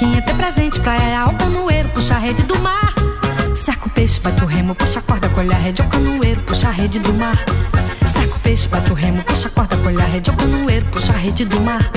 Quem ter presente, pra ela? ao canoeiro, puxa a rede do mar. Saca o peixe, bate o remo, puxa a corda, colhe a rede, o canoeiro, puxa a rede do mar. Saca o peixe, bate o remo, puxa a corda, colhe a rede, o canoeiro, puxa a rede do mar.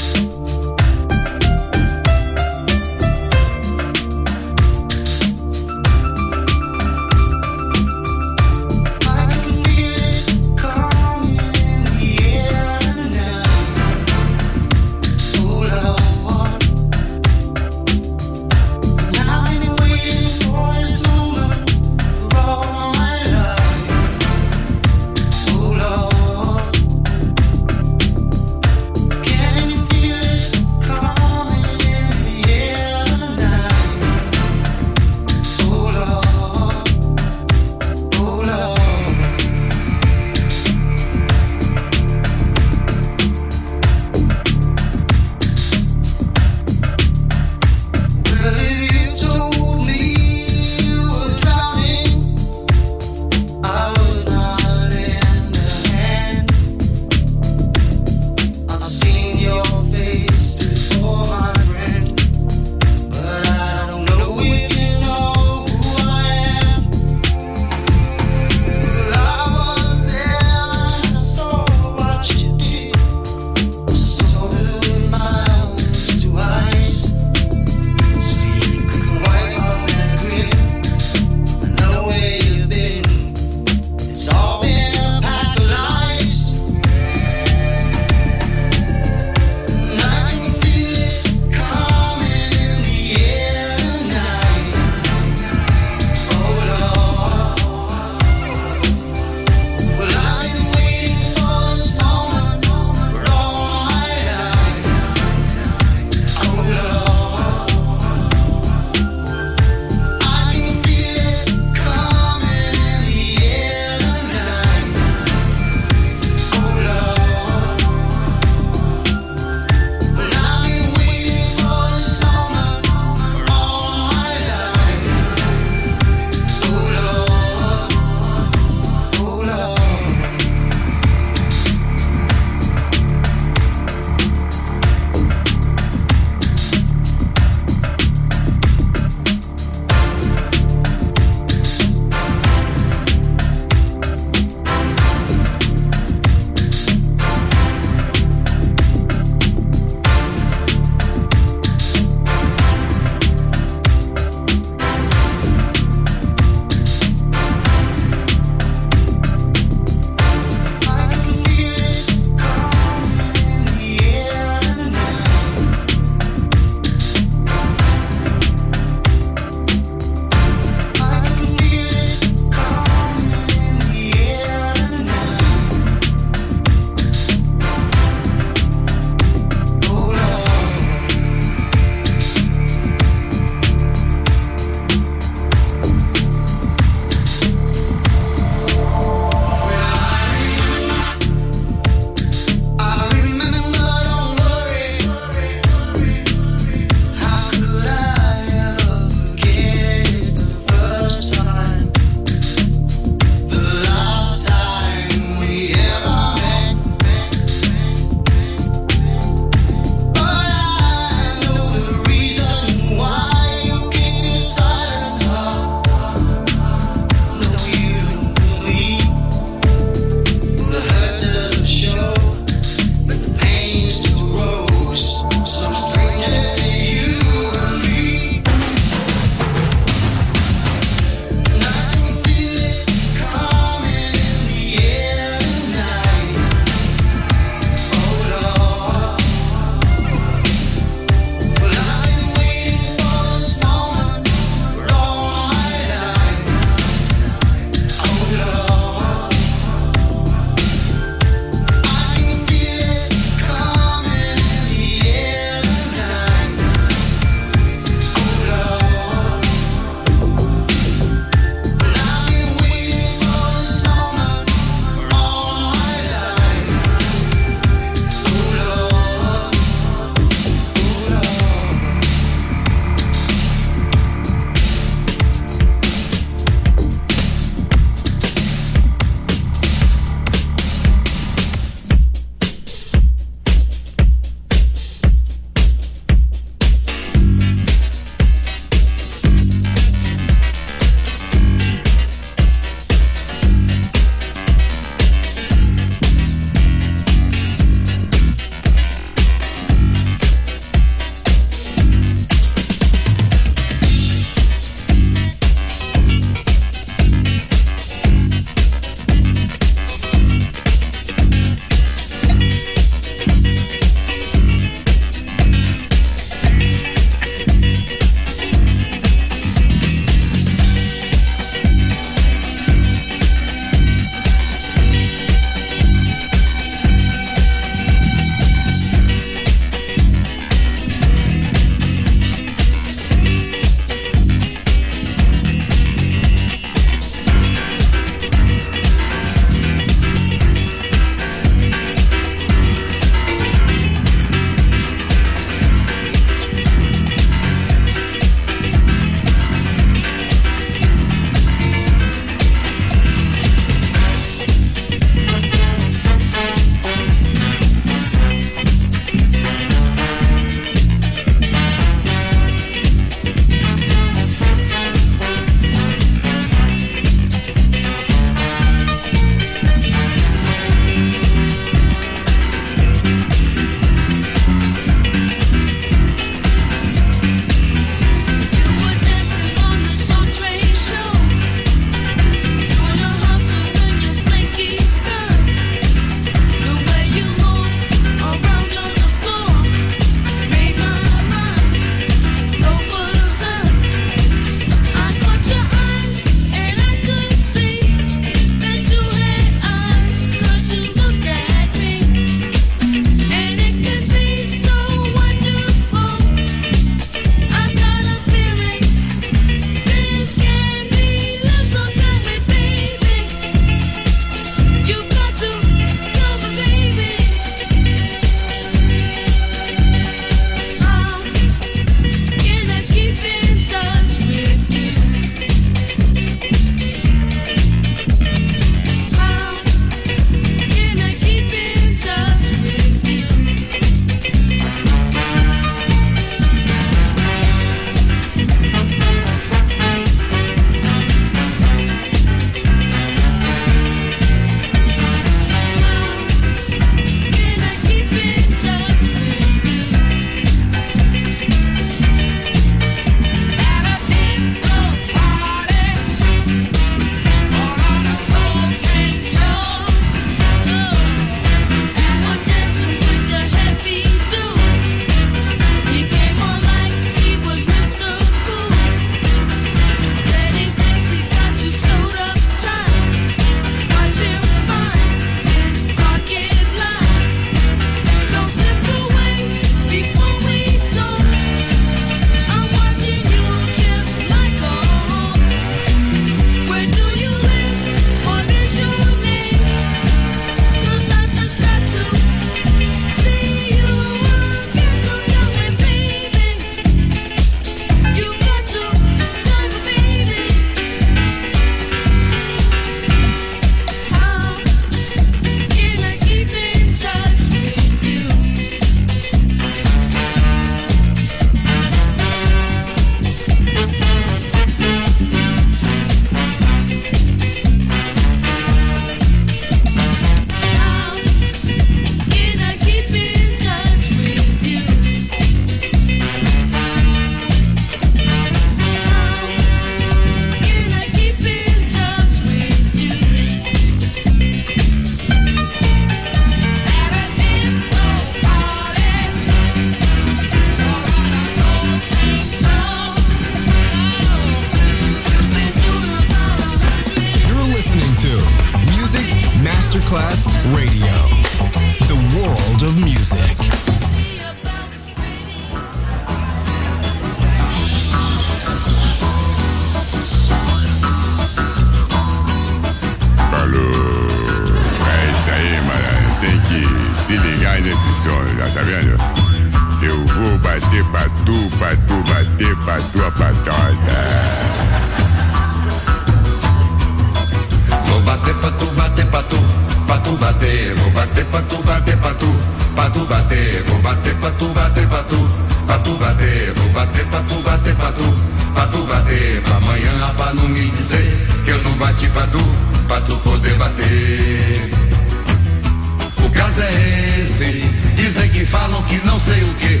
É esse, dizem que falam que não sei o que.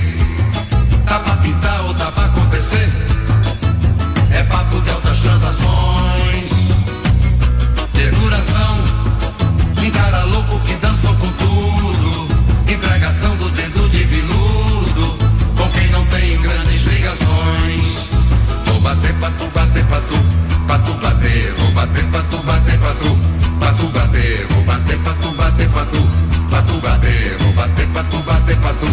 Tá pra pintar ou tá pra acontecer? É papo de altas transações de duração. Um cara louco que dançou com tudo. Entregação do dedo de viludo. Com quem não tem grandes ligações. Vou bater pra tu, bater pra tu, pra tu bater. Vou bater pra tu, bater pra tu, pra tu bater. Vou bater pra tu, bater pra tu, pra tu bater. Vou bater pra tu, bater pra tu,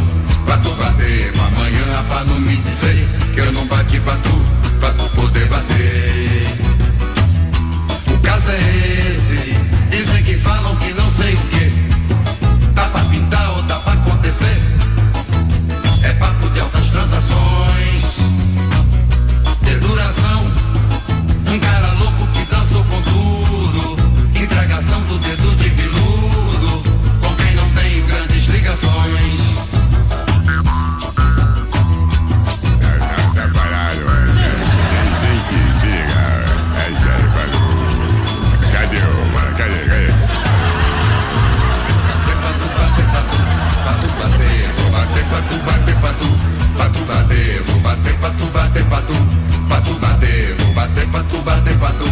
pra tu bater. Amanhã pra não me dizer que eu não bati pra tu, pra tu poder bater. O caso é esse. Dizem que falam que não sei o que. Tá pra pintar patu, patu bater, vou bater, patu bater, patu,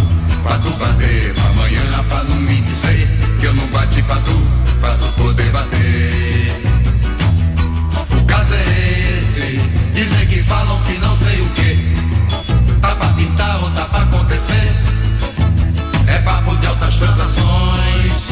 patu bater. Amanhã pra não me dizer que eu não bati patu, patu poder bater. O caso é esse, dizem que falam que não sei o que. Tá pra pintar ou tá pra acontecer? É papo de altas transações.